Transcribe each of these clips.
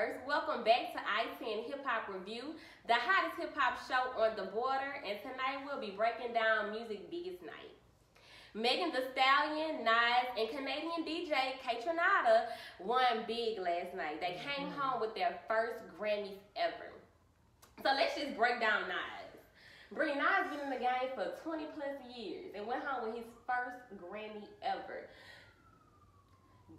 Welcome back to I10 Hip Hop Review, the hottest hip hop show on the border. And tonight we'll be breaking down music biggest night. Megan Thee Stallion, Nas, and Canadian DJ Kaytranada won big last night. They came mm-hmm. home with their first Grammys ever. So let's just break down Nas. Brie Nas been in the game for 20 plus years and went home with his first Grammy ever.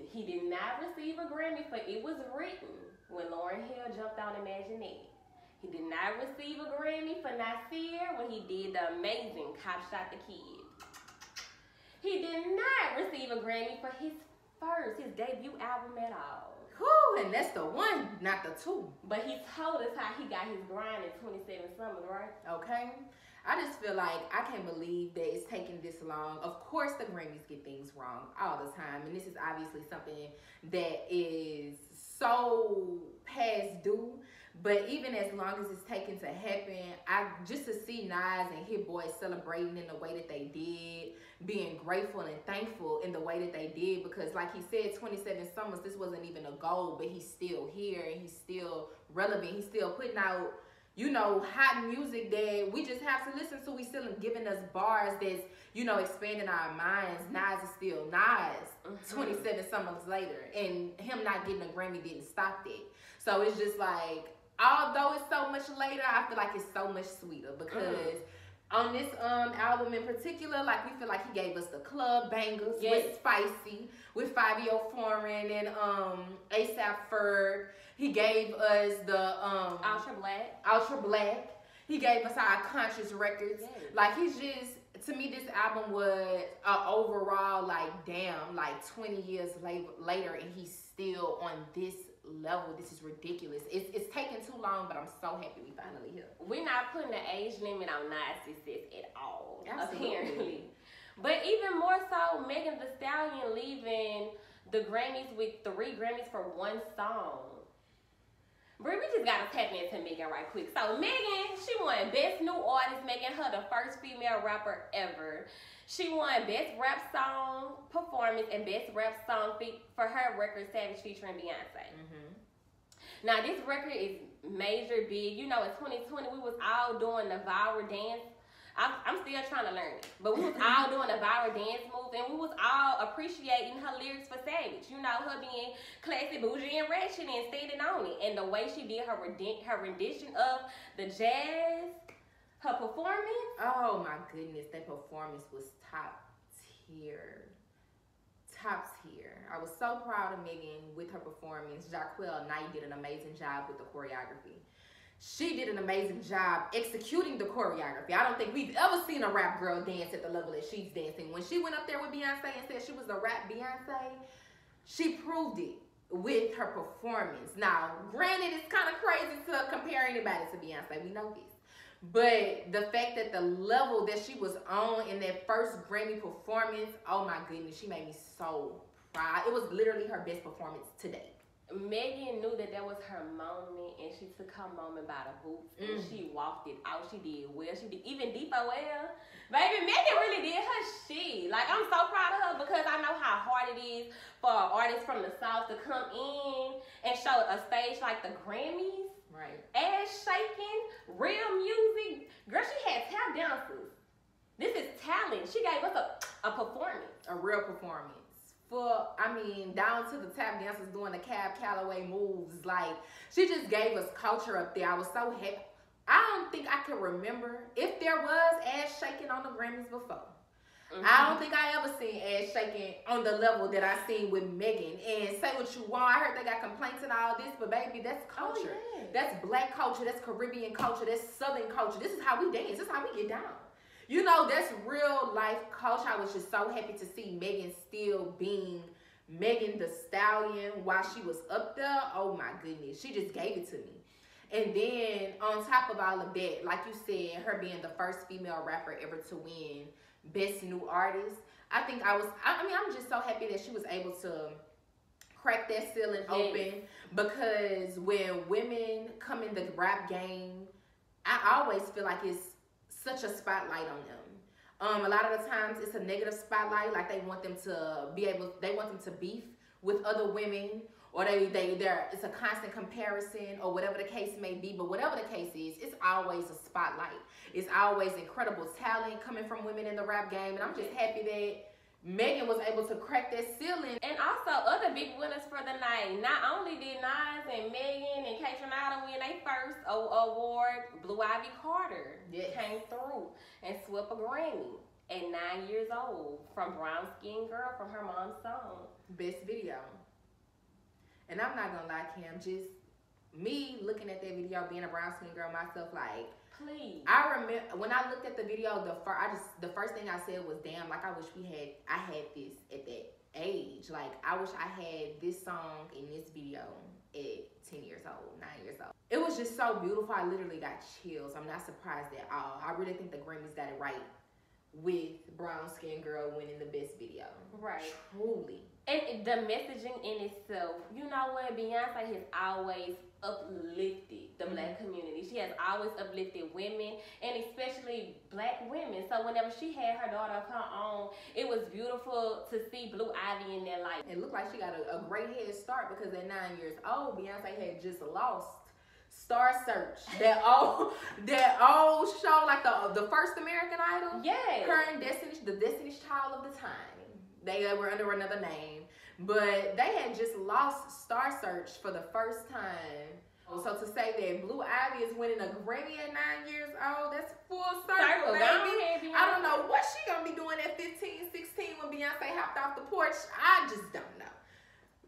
He did not receive a Grammy for It Was Written when Lauryn Hill jumped on Imaginary. He did not receive a Grammy for Nasir when he did the amazing Cop Shot the Kid. He did not receive a Grammy for his first, his debut album at all. Whew, and that's the one, not the two. But he told us how he got his grind in 27 Summers, right? Okay. I just feel like I can't believe that it's taking this long. Of course, the Grammys get things wrong all the time, and this is obviously something that is so past due. But even as long as it's taken to happen, I just to see Nas and Hit Boy celebrating in the way that they did, being grateful and thankful in the way that they did, because like he said, 27 summers, this wasn't even a goal, but he's still here and he's still relevant. He's still putting out you know, hot music that we just have to listen to. We still giving us bars that's, you know, expanding our minds. Nas is still Nas mm-hmm. 27 summers later. And him not getting a Grammy didn't stop that. So it's just like, although it's so much later, I feel like it's so much sweeter because mm on this um album in particular, like we feel like he gave us the club bangers yes. with Spicy, with Fivio Foreign and um ASAP Ferg. He gave us the um Ultra Black. Ultra Black. He gave us our conscious records. Yes. Like he's just to me this album was uh, overall like damn like 20 years later and he's still on this level. This is ridiculous. It's it's taking too long, but I'm so happy we finally here. We're not putting the age limit on narcissist at all, Absolutely. apparently. But even more so, Megan Thee Stallion leaving the Grammys with three Grammys for one song. Brie, we just gotta tap into Megan right quick. So Megan, she won Best New Artist, making her the first female rapper ever. She won Best Rap Song Performance and Best Rap Song for her record Savage featuring Beyonce. Mm-hmm. Now this record is major big. You know, in 2020 we was all doing the viral dance I'm, I'm still trying to learn it. But we was all doing a viral dance move and we was all appreciating her lyrics for Savage. You know, her being classy, bougie, and ratchet and standing on it. And the way she did her, her rendition of the jazz, her performance. Oh my goodness, that performance was top tier. Top tier. I was so proud of Megan with her performance. Jaquel Knight did an amazing job with the choreography she did an amazing job executing the choreography. I don't think we've ever seen a rap girl dance at the level that she's dancing. When she went up there with Beyonce and said she was a rap Beyonce, she proved it with her performance. Now, granted, it's kind of crazy to compare anybody to Beyonce. We know this. But the fact that the level that she was on in that first Grammy performance, oh my goodness, she made me so proud. It was literally her best performance today. Megan knew that that was her moment, and she took her moment by the boots, mm. and she walked it out. She did well. She did even deeper well. Baby, Megan really did her shit. Like I'm so proud of her because I know how hard it is for an artist from the south to come in and show a stage like the Grammys. Right. Ass shaking, real music. Girl, she had tap dancers. This is talent. She gave us a, a performance. A real performance for, I mean, down to the tap dancers doing the Cab Calloway moves. Like, she just gave us culture up there. I was so happy. I don't think I can remember if there was ass shaking on the Grammys before. Mm-hmm. I don't think I ever seen ass shaking on the level that I seen with Megan. And say what you want. I heard they got complaints and all this, but baby, that's oh, culture. Oh, yeah. That's black culture. That's Caribbean culture. That's Southern culture. This is how we dance. This is how we get down you know, that's real life culture. I was just so happy to see Megan still being Megan the Stallion while she was up there. Oh my goodness, she just gave it to me. And then on top of all of that, like you said, her being the first female rapper ever to win Best New Artist. I think I was, I mean, I'm just so happy that she was able to crack that ceiling yes. open because when women come in the rap game, I always feel like it's such a spotlight on them. Um, a lot of the times it's a negative spotlight, like they want them to be able, they want them to beef with other women or they they there it's a constant comparison or whatever the case may be but whatever the case is it's always a spotlight it's always incredible talent coming from women in the rap game and i'm just happy that Megan was able to crack that ceiling. And also other big winners for the night. Not only did Nas and Megan and Kaytranada win their first o award, Blue Ivy Carter yes. came through and swept a Grammy at nine years old from Brown Skin Girl from her mom's song. Best video. And I'm not gonna lie, Cam, just me looking at that video, being a brown skin girl myself, like please. I remember when I looked at the video, the first I just the first thing I said was, "Damn! Like I wish we had I had this at that age. Like I wish I had this song in this video at ten years old, nine years old. It was just so beautiful. I literally got chills. I'm not surprised at all. I really think the Grammys got it right with Brown Skin Girl winning the best video. Right. Truly. And the messaging in itself, you know what? Beyonce has always uplifted the mm-hmm. black community. She has always uplifted women and especially black women. So whenever she had her daughter of her own, it was beautiful to see Blue Ivy in that life. It looked like she got a, a great head start because at nine years old, Beyonce had just lost Star Search, that old that old show, like the the first American Idol. Yeah. Her and Destiny, the Destiny's Child of the time. They were under another name, but they had just lost Star Search for the first time. So to say that Blue Ivy is winning a Grammy at nine years old, that's full circle, circle baby. I don't know what she gonna be doing at 15, 16 when Beyonce hopped off the porch. I just don't know.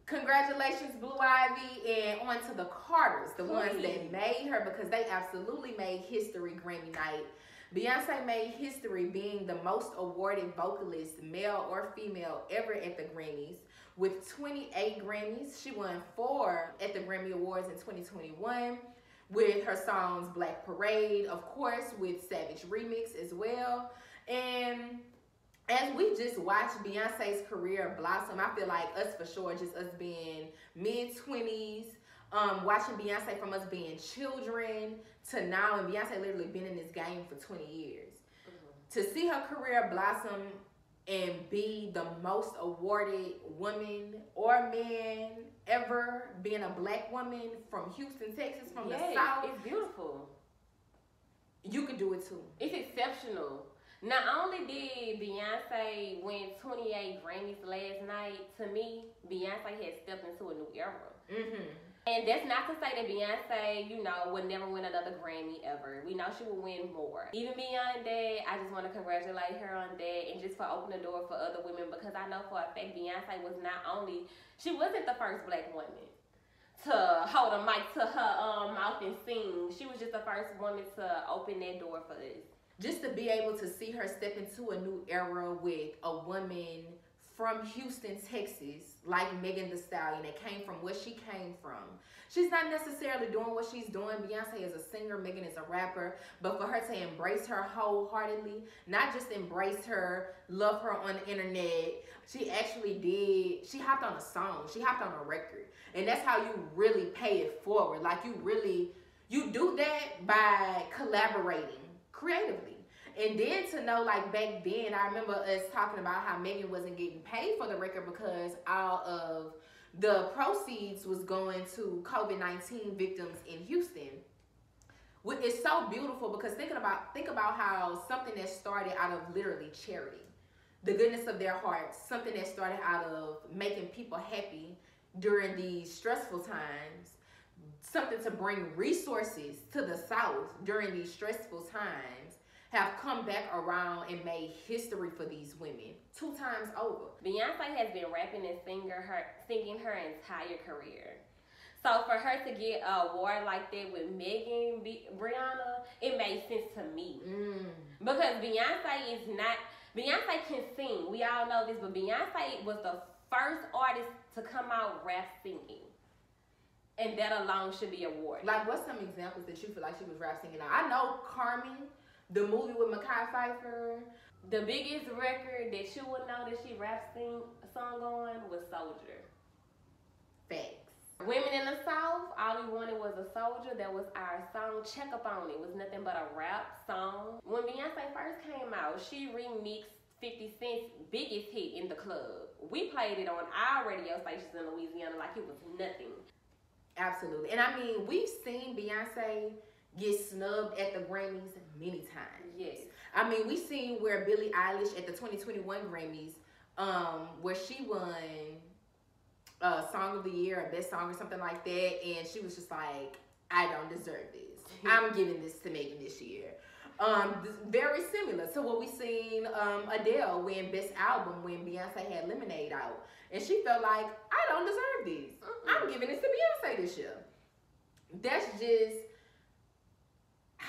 Congratulations, Blue Ivy, and on to the Carters, the Please. ones that made her because they absolutely made history Grammy night. Beyonce made history being the most awarded vocalist, male or female, ever at the Grammys. With 28 Grammys, she won four at the Grammy Awards in 2021 with her songs Black Parade, of course, with Savage Remix as well. And as we just watched Beyonce's career blossom, I feel like us for sure, just us being mid 20s, um, watching Beyonce from us being children to now, and Beyonce literally been in this game for 20 years. Mm-hmm. To see her career blossom and be the most awarded woman or man ever, being a black woman from Houston, Texas, from the South. It's beautiful. You could do it too. It's exceptional. Not only did Beyonce win 28 Grammys last night, to me, Beyonce has stepped into a new era. Mm-hmm. And that's not to say that Beyonce, you know, would never win another Grammy ever. We know she will win more. Even beyond that, I just want to congratulate her on that and just for opening the door for other women because I know for a fact Beyonce was not only, she wasn't the first black woman to hold a mic to her um, mouth and sing. She was just the first woman to open that door for us just to be able to see her step into a new era with a woman from Houston, Texas, like Megan Thee Stallion, that came from where she came from. She's not necessarily doing what she's doing. Beyonce is a singer, Megan is a rapper, but for her to embrace her wholeheartedly, not just embrace her, love her on the internet, she actually did, she hopped on a song, she hopped on a record. And that's how you really pay it forward. Like you really, you do that by collaborating creatively. And then to know, like back then, I remember us talking about how Megan wasn't getting paid for the record because all of the proceeds was going to COVID nineteen victims in Houston. It's so beautiful because thinking about think about how something that started out of literally charity, the goodness of their hearts, something that started out of making people happy during these stressful times, something to bring resources to the South during these stressful times have come back around and made history for these women two times over. Beyonce has been rapping and singing her singing her entire career. So for her to get a award like that with Megan B- Brianna, it made sense to me. Mm. Because Beyonce is not Beyonce can sing. We all know this, but Beyonce was the first artist to come out rap singing. And that alone should be awarded. Like, what's some examples that you feel like she was rap singing? I know Carmen the movie with Mekhi Phifer. The biggest record that you would know that she rap sing song on was Soldier. Facts. Women in the South, all we wanted was a soldier. That was our song. Check up on it. it was nothing but a rap song. When Beyonce first came out, she remixed 50 Cent's biggest hit in the club. We played it on our radio stations in Louisiana like it was nothing. Absolutely. And I mean, we've seen Beyonce get snubbed at the Grammys many times. Yes. I mean, we seen where Billie Eilish at the 2021 Grammys, um, where she won uh, Song of the Year, a Best Song or something like that, and she was just like, I don't deserve this. I'm giving this to Megan this year. Um, very similar to what we seen um, Adele win Best Album when Beyonce had Lemonade out, and she felt like I don't deserve this. I'm giving this to Beyonce this year. That's just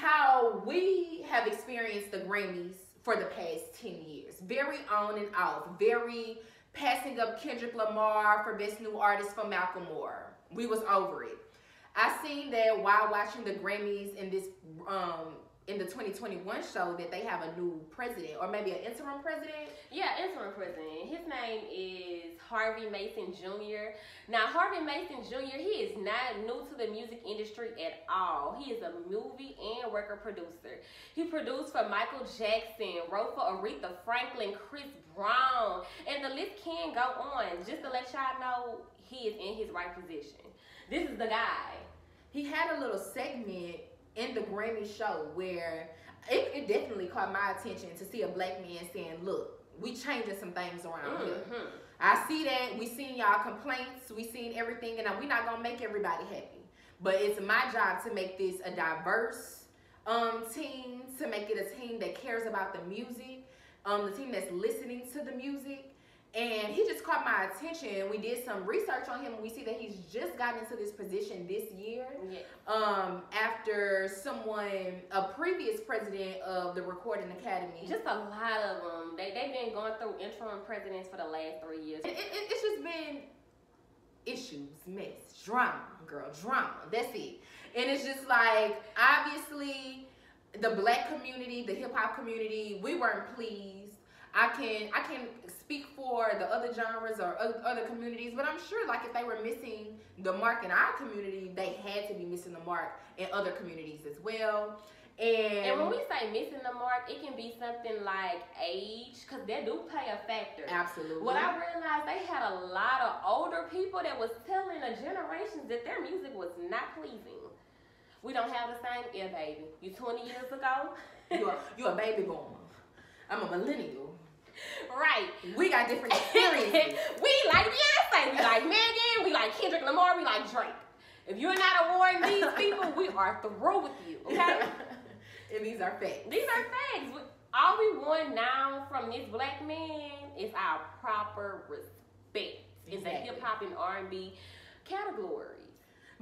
how we have experienced the Grammys for the past 10 years. Very on and off, very passing up Kendrick Lamar for Best New Artist for Macklemore. We was over it. I seen that while watching the Grammys in this um in the 2021 show that they have a new president or maybe an interim president. Yeah, interim president. His name is Harvey Mason Jr. Now, Harvey Mason Jr. He is not new to the music industry at all. He is a movie and record producer. He produced for Michael Jackson, wrote for Aretha Franklin, Chris Brown, and the list can go on. Just to let y'all know, he is in his right position. This is the guy. He had a little segment in the Grammy show where it, it, definitely caught my attention to see a black man saying, "Look, we changing some things around mm-hmm. here. I see that. We seen y'all complaints. We seen everything, and we not gonna make everybody happy. But it's my job to make this a diverse um, team, to make it a team that cares about the music, um, the team that's listening to the music." And he just caught my attention. We did some research on him. We see that he's just gotten into this position this year. Yeah. Um, after someone, a previous president of the Recording Academy. Just a lot of them. They they've been going through interim presidents for the last three years. It, it, it's just been issues, mess, drama, girl, drama. That's it. And it's just like obviously the black community, the hip hop community, we weren't pleased. I can I can speak for the other genres or other communities, but I'm sure like if they were missing the mark in our community, they had to be missing the mark in other communities as well. And, and when we say missing the mark, it can be something like age, because that do play a factor. Absolutely. What I realized, they had a lot of older people that was telling the generations that their music was not pleasing. We don't have the same ear, baby. You 20 years ago. you a, you a baby boomer. I'm a millennial. Right. We got different experiences. we like Beyonce. We like Megan. We like Kendrick Lamar. We like Drake. If you're not awarding these people, we are through with you. Okay. and these are facts. These are facts. All we want now from this black man is our proper respect exactly. in the hip hop and R and B category.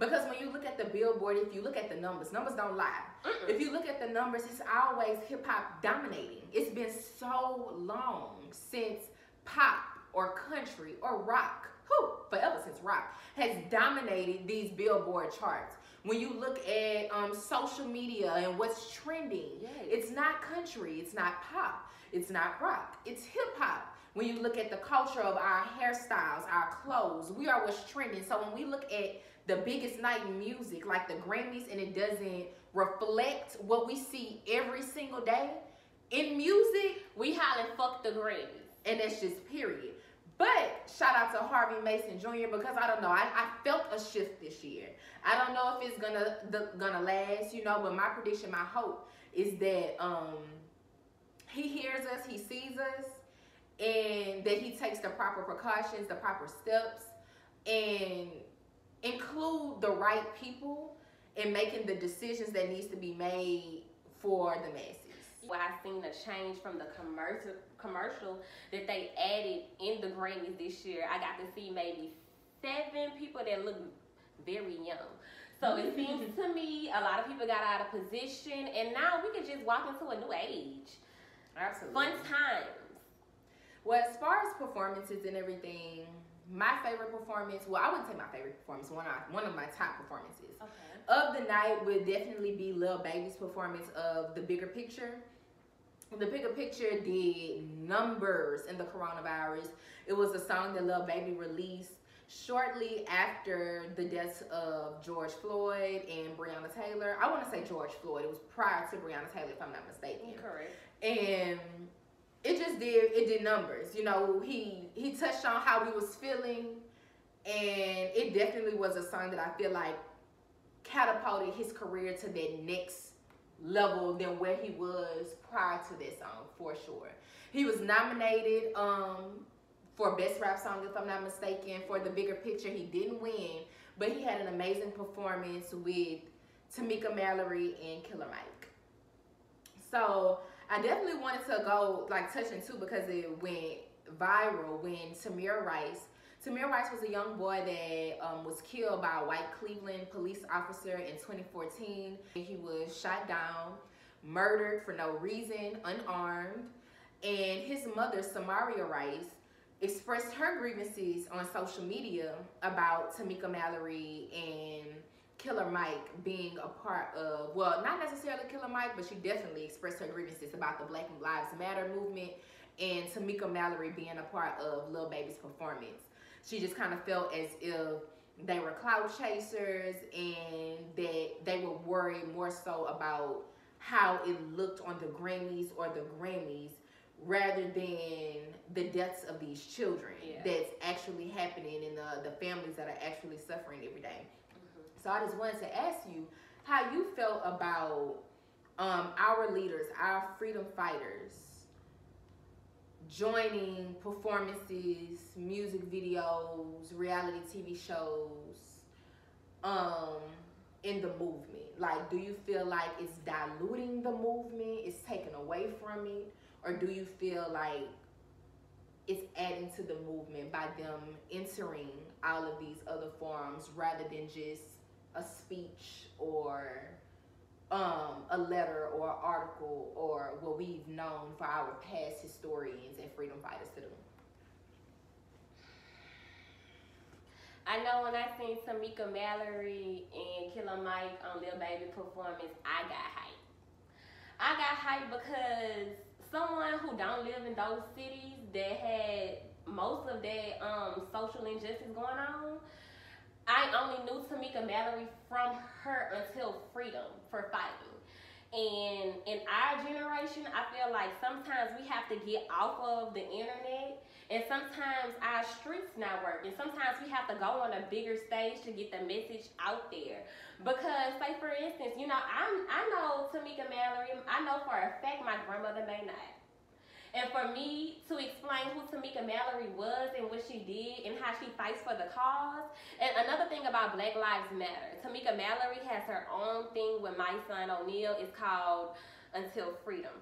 Because when you look at the billboard, if you look at the numbers, numbers don't lie. Mm-mm. If you look at the numbers, it's always hip hop dominating. It's been so long since pop or country or rock, who forever since rock has dominated these billboard charts. When you look at um, social media and what's trending, yes. it's not country, it's not pop, it's not rock, it's hip hop. When you look at the culture of our hairstyles, our clothes, we are what's trending. So when we look at the biggest night in music, like the Grammys, and it doesn't reflect what we see every single day in music, we hollering fuck the Grammys. And that's just period. But shout out to Harvey Mason Jr. because I don't know, I, I felt a shift this year. I don't know if it's gonna the, gonna last, you know, but my prediction, my hope is that um he hears us, he sees us, and that he takes the proper precautions, the proper steps, and include the right people in making the decisions that needs to be made for the masses. Well, I seen a change from the commercial commercial that they added in the Grammys this year. I got to see maybe seven people that look very young. So it seems to me a lot of people got out of position, and now we can just walk into a new age. Absolutely. Fun times. Well, as far as performances and everything, my favorite performance, well, I wouldn't say my favorite performance, one of, one of my top performances okay. of the night would definitely be Lil Baby's performance of The Bigger Picture. The Bigger Picture did numbers in the coronavirus. It was a song that Lil Baby released shortly after the deaths of George Floyd and Breonna Taylor. I want to say George Floyd. It was prior to Breonna Taylor, if I'm not mistaken. Correct. And it just did it did numbers. You know, he he touched on how he was feeling, and it definitely was a song that I feel like catapulted his career to that next level than where he was prior to this song for sure. He was nominated um for best rap song if I'm not mistaken for the bigger picture. He didn't win, but he had an amazing performance with Tamika Mallory and Killer Mike. So I definitely wanted to go like touching too because it went viral when Tamir Rice. Tamir Rice was a young boy that um, was killed by a white Cleveland police officer in 2014. He was shot down, murdered for no reason, unarmed. And his mother, Samaria Rice, expressed her grievances on social media about Tamika Mallory and Killer Mike being a part of, well, not necessarily Killer Mike, but she definitely expressed her grievances about the Black Lives Matter movement and Tamika Mallory being a part of Lil Baby's performance. She just kind of felt as if they were cloud chasers and that they were worried more so about how it looked on the Grammys or the Grammys rather than the deaths of these children yeah. that's actually happening and the, the families that are actually suffering every day. So I just wanted to ask you how you felt about um, our leaders, our freedom fighters, joining performances, music videos, reality TV shows, um, in the movement. Like, do you feel like it's diluting the movement? It's taken away from it, or do you feel like it's adding to the movement by them entering all of these other forms rather than just a speech or um, a letter or article or what we've known for our past historians and freedom fighters to do. I know when I seen Tamika Mallory and Killer Mike on Lil Baby performance, I got hype. I got hype because someone who don't live in those cities that had most of that um, social injustice going on, I only knew Tamika Mallory from her until Freedom for fighting. And in our generation, I feel like sometimes we have to get off of the internet and sometimes our streets not work. And Sometimes we have to go on a bigger stage to get the message out there. Because, say for instance, you know, I'm I know Tamika Mallory. I know for a fact my grandmother may not. And for me to explain who Tamika Mallory was and what she did and how she fights for the cause. And another thing about Black Lives Matter, Tamika Mallory has her own thing with my son O'Neal. It's called Until Freedom.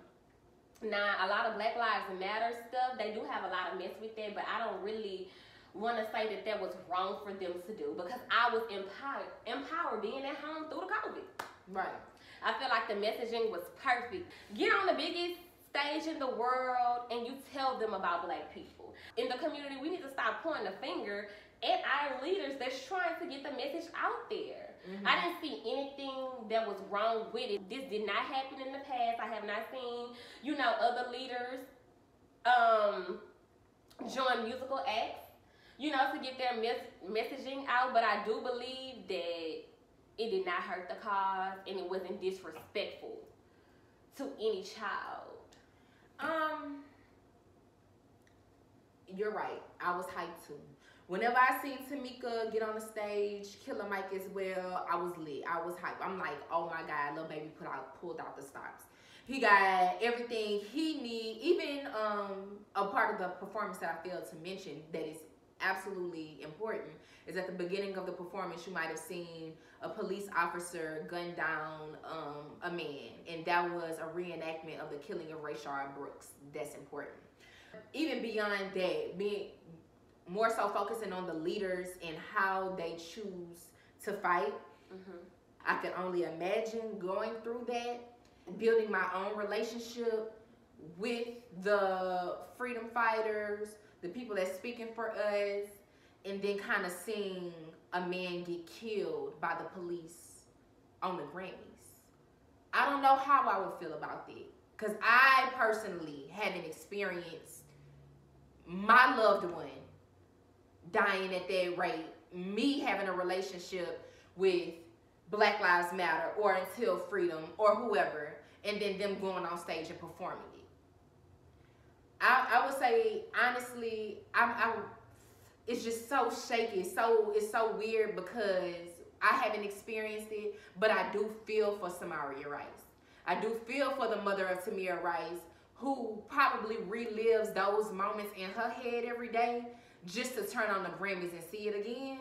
Now, a lot of Black Lives Matter stuff, they do have a lot of mess with that, but I don't really want to say that that was wrong for them to do because I was empowered, empowered being at home through the COVID. Right. I feel like the messaging was perfect. Get on the biggest stage in the world and you tell them about black people. In the community, we need to stop pointing the finger at our leaders that's trying to get the message out there. Mm-hmm. I didn't see anything that was wrong with it. This did not happen in the past. I have not seen, you know, other leaders um, join musical acts, you know, to get their mes- messaging out. But I do believe that it did not hurt the cause and it wasn't disrespectful to any child. Um, you're right. I was hyped too. Whenever I seen Tamika get on the stage, Killer Mike as well, I was lit. I was hyped. I'm like, oh my God, Lil Baby put out pulled out the stops. He got everything he need. Even um a part of the performance that I failed to mention that is absolutely important is at the beginning of the performance you might have seen a police officer gun down um, a man. And that was a reenactment of the killing of Rayshard Brooks. That's important. Even beyond that being more so focusing on the leaders and how they choose to fight mm-hmm. i can only imagine going through that building my own relationship with the freedom fighters the people that's speaking for us, and then kind of seeing a man get killed by the police on the Grammys. I don't know how I would feel about that. Because I personally haven't experienced my loved one dying at that rate, me having a relationship with Black Lives Matter or Until Freedom or whoever, and then them going on stage and performing it. I, I would say honestly, I'm, I'm it's just so shaky. So it's so weird because I haven't experienced it, but I do feel for Samaria Rice. I do feel for the mother of Tamir Rice, who probably relives those moments in her head every day just to turn on the Grammys and see it again.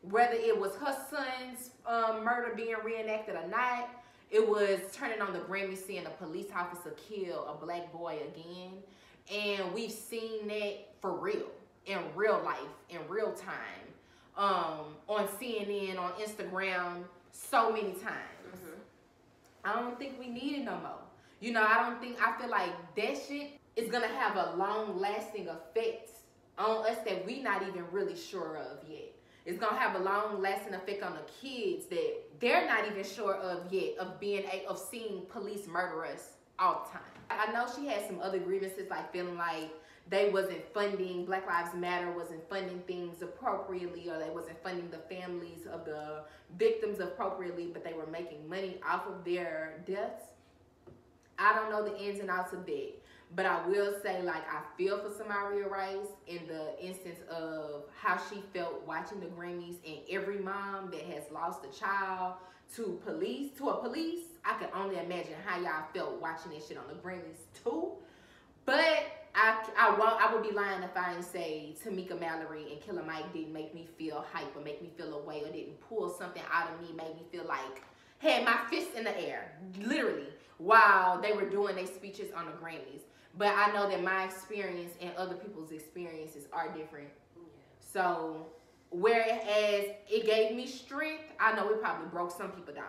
Whether it was her son's um, murder being reenacted or not, it was turning on the Grammys seeing a police officer kill a black boy again. And we've seen that for real, in real life, in real time, um, on CNN, on Instagram, so many times. Mm-hmm. I don't think we need it no more. You know, I don't think, I feel like that shit is gonna have a long lasting effect on us that we not even really sure of yet. It's gonna have a long lasting effect on the kids that they're not even sure of yet of being a, of seeing police murder us all the time. I know she had some other grievances like feeling like they wasn't funding Black Lives Matter wasn't funding things appropriately or they wasn't funding the families of the victims appropriately but they were making money off of their deaths. I don't know the ins and outs of that. But I will say, like, I feel for Samaria Rice in the instance of how she felt watching the Grammys, and every mom that has lost a child to police, to a police, I can only imagine how y'all felt watching that shit on the Grammys too. But I, I won't. I would be lying if I didn't say Tamika Mallory and Killer Mike didn't make me feel hype or make me feel away or didn't pull something out of me, made me feel like had my fist in the air, literally, while they were doing their speeches on the Grammys. But I know that my experience and other people's experiences are different. So whereas it gave me strength, I know it probably broke some people down.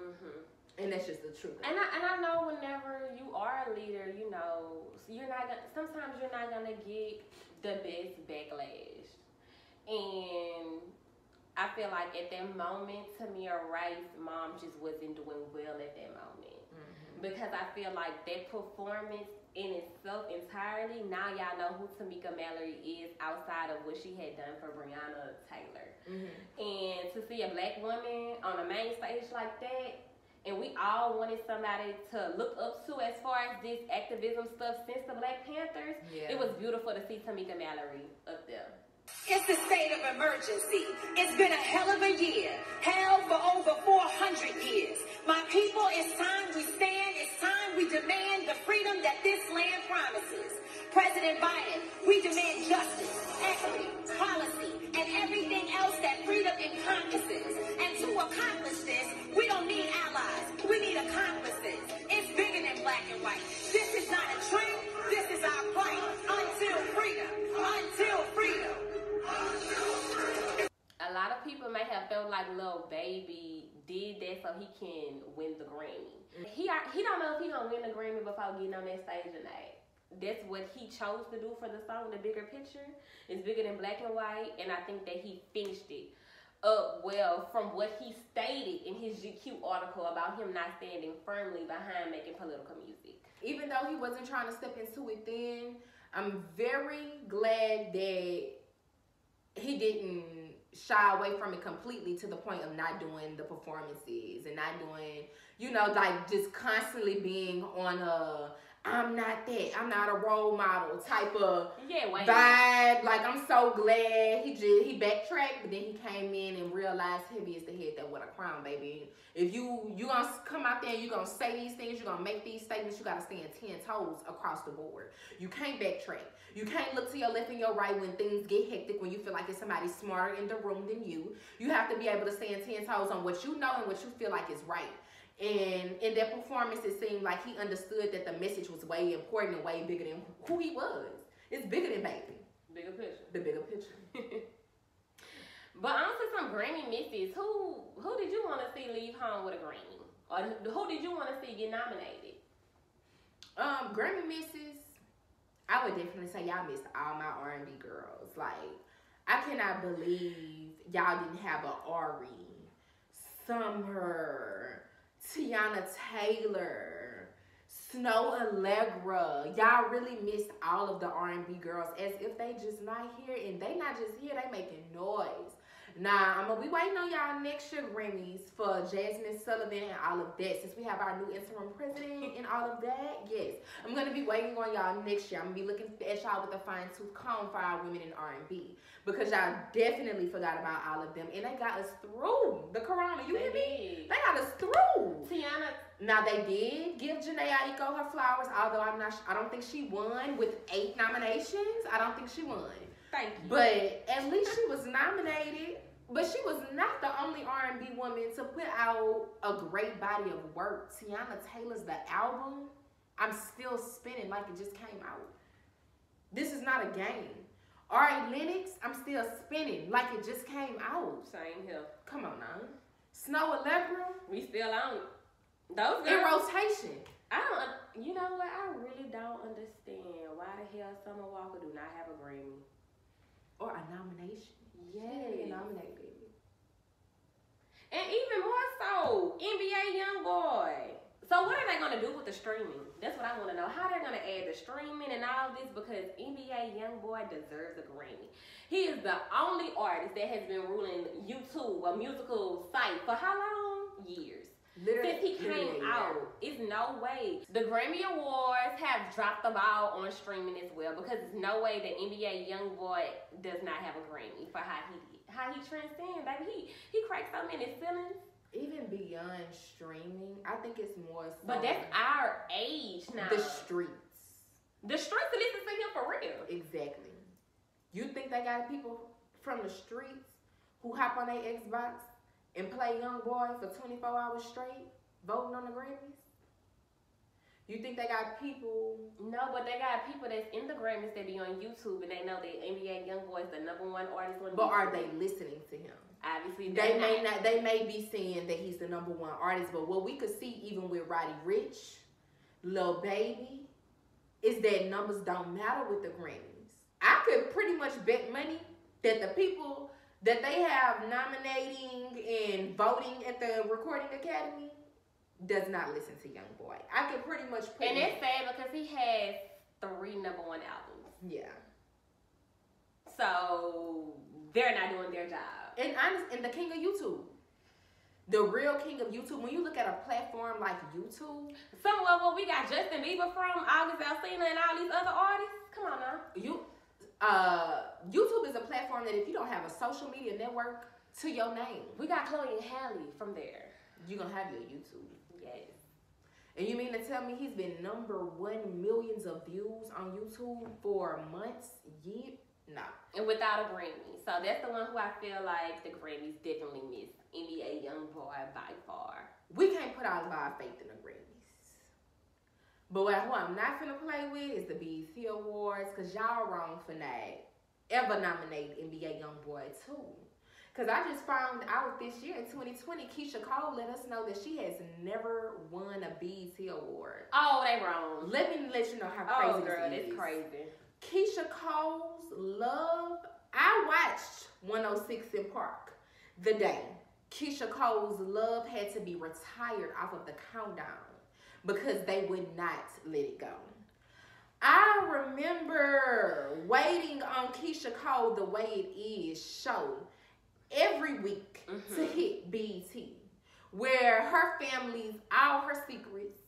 Mm-hmm. And that's just the truth. And I, and I know whenever you are a leader, you know, you're not gonna, sometimes you're not gonna get the best backlash. And I feel like at that moment, Tamir Rice's mom just wasn't doing well at that moment. Mm-hmm. Because I feel like that performance in itself entirely. Now y'all know who Tamika Mallory is outside of what she had done for Breonna Taylor. Mm-hmm. And to see a black woman on a main stage like that, and we all wanted somebody to look up to as far as this activism stuff since the Black Panthers. Yeah. It was beautiful to see Tamika Mallory up there. It's the state of emergency. It's been a hell of a year. Hell for over 400 years. My people, it's time we stand. It's time we demand the freedom that this land promises. President Biden, we demand justice, equity, policy, and everything else that freedom encompasses. And to accomplish this, we don't need allies. We need accomplices. It's bigger than black and white. This is not a trend. This is our fight until freedom. Until freedom. A lot of people may have felt like Lil Baby did that so he can win the Grammy. He he don't know if he gonna win the Grammy before getting on that stage tonight that's what he chose to do for the song. The bigger picture is bigger than black and white, and I think that he finished it up well from what he stated in his GQ article about him not standing firmly behind making political music. Even though he wasn't trying to step into it then, I'm very glad that he didn't shy away from it completely to the point of not doing the performances and not doing, you know, like just constantly being on a I'm not that. I'm not a role model type of yeah, vibe. Like I'm so glad he just he backtracked, but then he came in and realized heavy is the head that with a crown, baby. If you you gonna come out there and you gonna say these things, you're gonna make these statements, you gotta stand ten toes across the board. You can't backtrack. You can't look to your left and your right when things get hectic, when you feel like there's somebody smarter in the room than you. You have to be able to stand ten toes on what you know and what you feel like is right. And in that performance, it seemed like he understood that the message was way important and way bigger than who he was. It's bigger than baby. Bigger picture. The bigger picture. but on to some Grammy misses. Who who did you want to see leave home with a Grammy? Or who did you want to see get nominated? Um, Grammy misses. I would definitely say y'all missed all my R and B girls. Like, I cannot believe y'all didn't have a Ari, Summer, Teyana Taylor, Snoh Aalegra. Y'all really missed all of the R&B girls as if they just not here and they not just here, they making noise. Nah, I'm gonna be waiting on y'all next year Grammys for Jazmine Sullivan and all of that. Since we have our new interim president and all of that, yes, I'm gonna be waiting on y'all next year. I'm gonna be looking at y'all with a fine tooth comb for our women in R&B because y'all definitely forgot about all of them and they got us through the Corona. You hear me? They got us through. Teyana, Now they did give Jhené Aiko her flowers, although I'm not. I don't think she won with eight nominations. I don't think she won. thank you. But at least she was nominated. But she was not the only R&B woman to put out a great body of work. Teyana Taylor's the album. I'm still spinning like it just came out. This is not a game. Ari Lennox, I'm still spinning like it just came out. Same here. Come on now. Snoh Aalegra We still on. Those in rotation. I don't. You know what? I really don't understand why the hell Summer Walker do not have a Grammy. Or a nomination. Yes. Nominated. And even more so, NBA YoungBoy. So what are they gonna do with the streaming? That's what I want to know. How they're gonna add the streaming and all this because NBA YoungBoy deserves a Grammy. He is the only artist that has been ruling YouTube, a musical site, for how long? Years. Since he literally, came yeah. out, it's no way. The Grammy Awards have dropped the ball on streaming as well because it's no way that NBA YoungBoy does not have a Grammy for how he how he transcends. baby. He he cracked so many ceilings. Even beyond streaming, I think it's more so But that's our age now. the streets. the streets listen to him for real. Exactly. You think they got people from the streets who hop on their Xbox and play Young Boy for 24 hours straight, voting on the Grammys? You think they got people No, but they got people that's in the Grammys that be on YouTube and they know that NBA YoungBoy is the number one artist on but are they listening to him? Obviously, They may not. They may be saying that he's the number one artist, but what we could see even with Roddy Ricch, Lil Baby, is that numbers don't matter with the Grammys. I could pretty much bet money that the people that they have nominating and voting at the Recording Academy does not listen to Young Boy. I could pretty much put it. And it- it's sad because he has three number one albums. yeah. So they're not doing their job. And honest, and the king of YouTube. The real king of YouTube. When you look at a platform like YouTube, Somewhere where we got Justin Bieber from, August Alsina, and all these other artists. Come on now. you uh YouTube is a platform that if you don't have a social media network to your name, We got Chloe and Halle from there. you're gonna have your YouTube. Yes. And you mean to tell me he's been number one millions of views on YouTube for months, year? No. And without a Grammy. So that's the one who I feel like the Grammys definitely missed. NBA Youngboy by far. We can't put all of our faith in the Grammys. But what, who I'm not finna play with is the BET Awards, cause y'all wrong for not ever nominate NBA YoungBoy too. Cause I just found out this year in 2020, Keyshia Cole let us know that she has never won a BET Award. Oh, they wrong. Let me let you know how oh, crazy Oh, girl, this is. crazy. Keyshia Cole's Love. I watched 106 in Park the day Keyshia Cole's Love had to be retired off of the countdown because they would not let it go. I remember waiting on Keyshia Cole the way it is show every week to Mhm. hit BT, where her family's all her secrets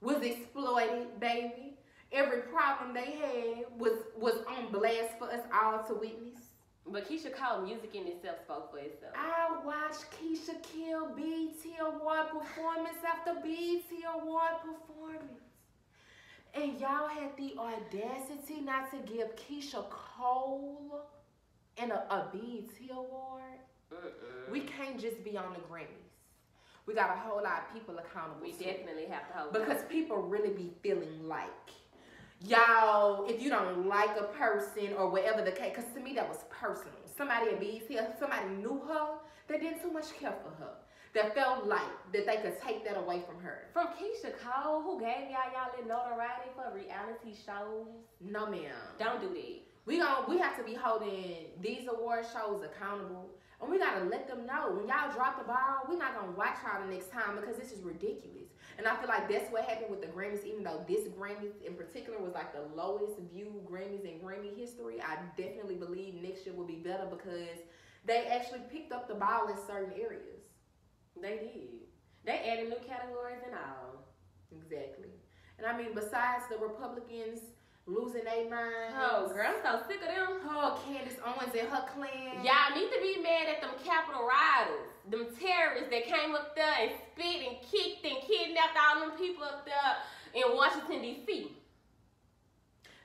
was exploited, baby. Every problem they had was was on blast for us all to witness. But Keyshia Cole music in itself spoke for itself. I watched Keyshia kill BET Award performance after BT Award performance. And y'all had the audacity not to give Keyshia Cole and a, a BET Award. Mm-mm. We can't just be on the Grammys. We got a whole lot of people accountable. we definitely have to hold Because people really be feeling like y'all, if you don't like a person or whatever the case, because to me that was personal. Somebody at BET, somebody knew her, that didn't too much care for her, that felt like that they could take that away from her. From Keyshia Cole, who gave y'all y'all little notoriety for reality shows. No, ma'am. Don't do that. We gon' we have to be holding these award shows accountable. And we gotta let them know when y'all drop the ball, we're not gonna watch y'all the next time because this is ridiculous. And I feel like that's what happened with the Grammys, even though this Grammys in particular was like the lowest viewed Grammys in Grammy history. I definitely believe next year will be better because they actually picked up the ball in certain areas. They did. They added new categories and all. Exactly. And I mean, besides the Republicans losing their minds. Oh, girl, I'm so sick of them. Oh, Candace Owens and her clan. Y'all need to be mad at them Capitol Riders, them terrorists that came up there and spit and kicked and kidnapped all them people up there in Washington D.C.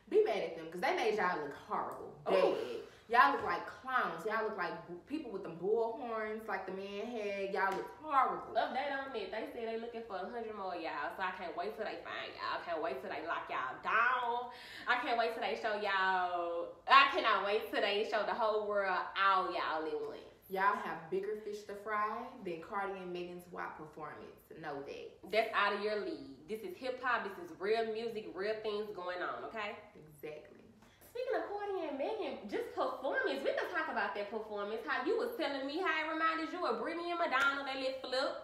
Be mad at them because they made y'all look horrible. Oh. Bad. Y'all look like clowns. Y'all look like people with them bull horns like the man had. Y'all look horrible. Update on it. They say they looking for a hundred more y'all, so I can't wait till they find y'all. I can't wait till they lock y'all down. I can't wait till they show y'all. I cannot wait till they show the whole world all y'all in one. Y'all have bigger fish to fry than Cardi and Megan's WAP performance. Know that. That's out of your league. This is hip hop. This is real music, real things going on. Okay. Exactly. Speaking of Cardi and Megan, just performance, we can talk about that performance. How you was telling me how it reminded you of Britney and Madonna, they lit flip.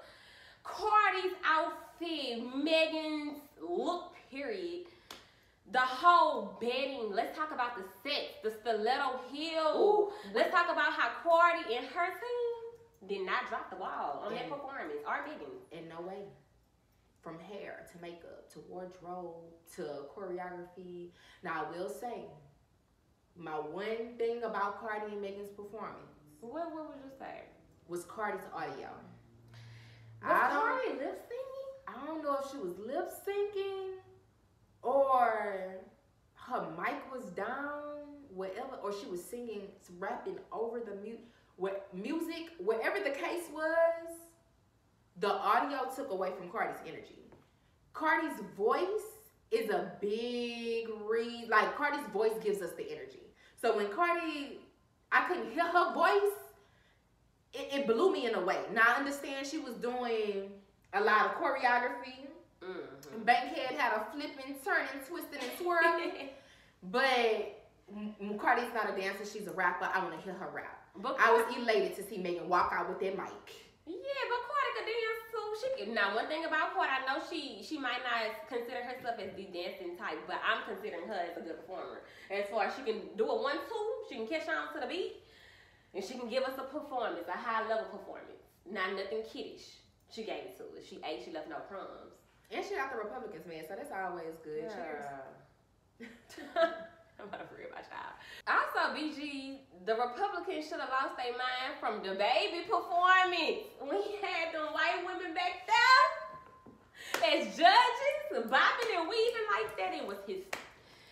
Cardi's outfit, Megan's look, period. The whole bedding. Let's talk about the sets, the stiletto heel. Ooh. Let's talk about how Cardi and her team did not drop the ball on that And- performance. Or Megan. In no way. From hair to makeup to wardrobe to choreography. Now I will say, my one thing about Cardi and Megan's performance What, what would you say? was Cardi's audio. Was I Cardi lip singing? I don't know if she was lip syncing or her mic was down, whatever, or she was singing, rapping over the mu- what music, whatever the case was, the audio took away from Cardi's energy. Cardi's voice is a big read. Like Cardi's voice gives us the energy. So when Cardi, I couldn't hear her voice, it, it blew me in a way. Now I understand she was doing a lot of choreography. Mm-hmm. Bankhead had a flipping, turning, twisting, and twirling. but Cardi's not a dancer; she's a rapper. I want to hear her rap. But I was elated to see Megan walk out with that mic. Yeah, but Cardi could dance too. She could. Now, one thing about Cardi, I know she she might not consider herself as the dancing type, but I'm considering her as a good performer. As far as she can do a one two, she can catch on to the beat, and she can give us a performance, a high level performance. Not nothing kiddish. She gave it to us. She ate. She left no crumbs. And she got the Republicans, man, so that's always good. Cheers. I'm about to forget about y'all. Also, BG, the Republicans should have lost their mind from DaBaby performance. We had them white women back there as judges, bobbing and weaving like that. It was his.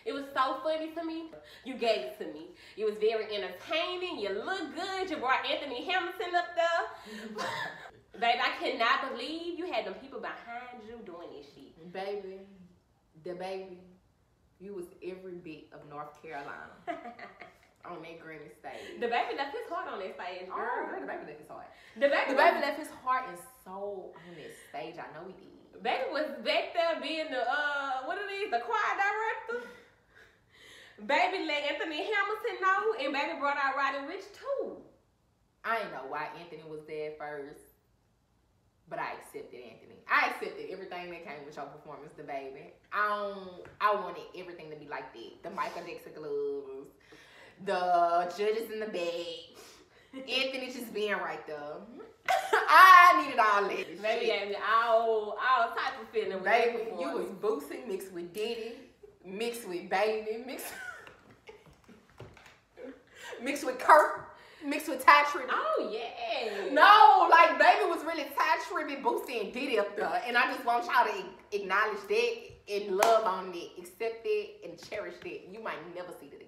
It was so funny to me. You gave it to me. It was very entertaining. You look good. You brought Anthony Hamilton up there. Baby, I cannot believe you had them people behind you doing this shit. Baby, the baby, you was every bit of North Carolina on that Grammy stage. The baby left his heart on that stage, Oh, girl. girl, the baby left his heart. The baby, The baby left his heart and soul on that stage. I know he did. baby was back there being the uh what it is, the choir director. Baby let Anthony Hamilton know, and baby brought out Roddy Ricch too. I didn't know why Anthony was there first, but I accepted Anthony. I accepted everything that came with your performance, the baby. I I wanted everything to be like that. The Michael Jackson gloves, the judges in the bag, Anthony just being right there. I needed all that. Baby gave me all all type of feeling Baby, you was. Boosie mixed with Diddy, mixed with Baby, mixed mixed with Kirk, mixed with Ty Tribbett. Oh yeah. No, like Baby was really Ty Tribbett, Boosie, and Diddy up there, and I just want y'all to acknowledge that and love on it, accept it, and cherish it. You might never see it again.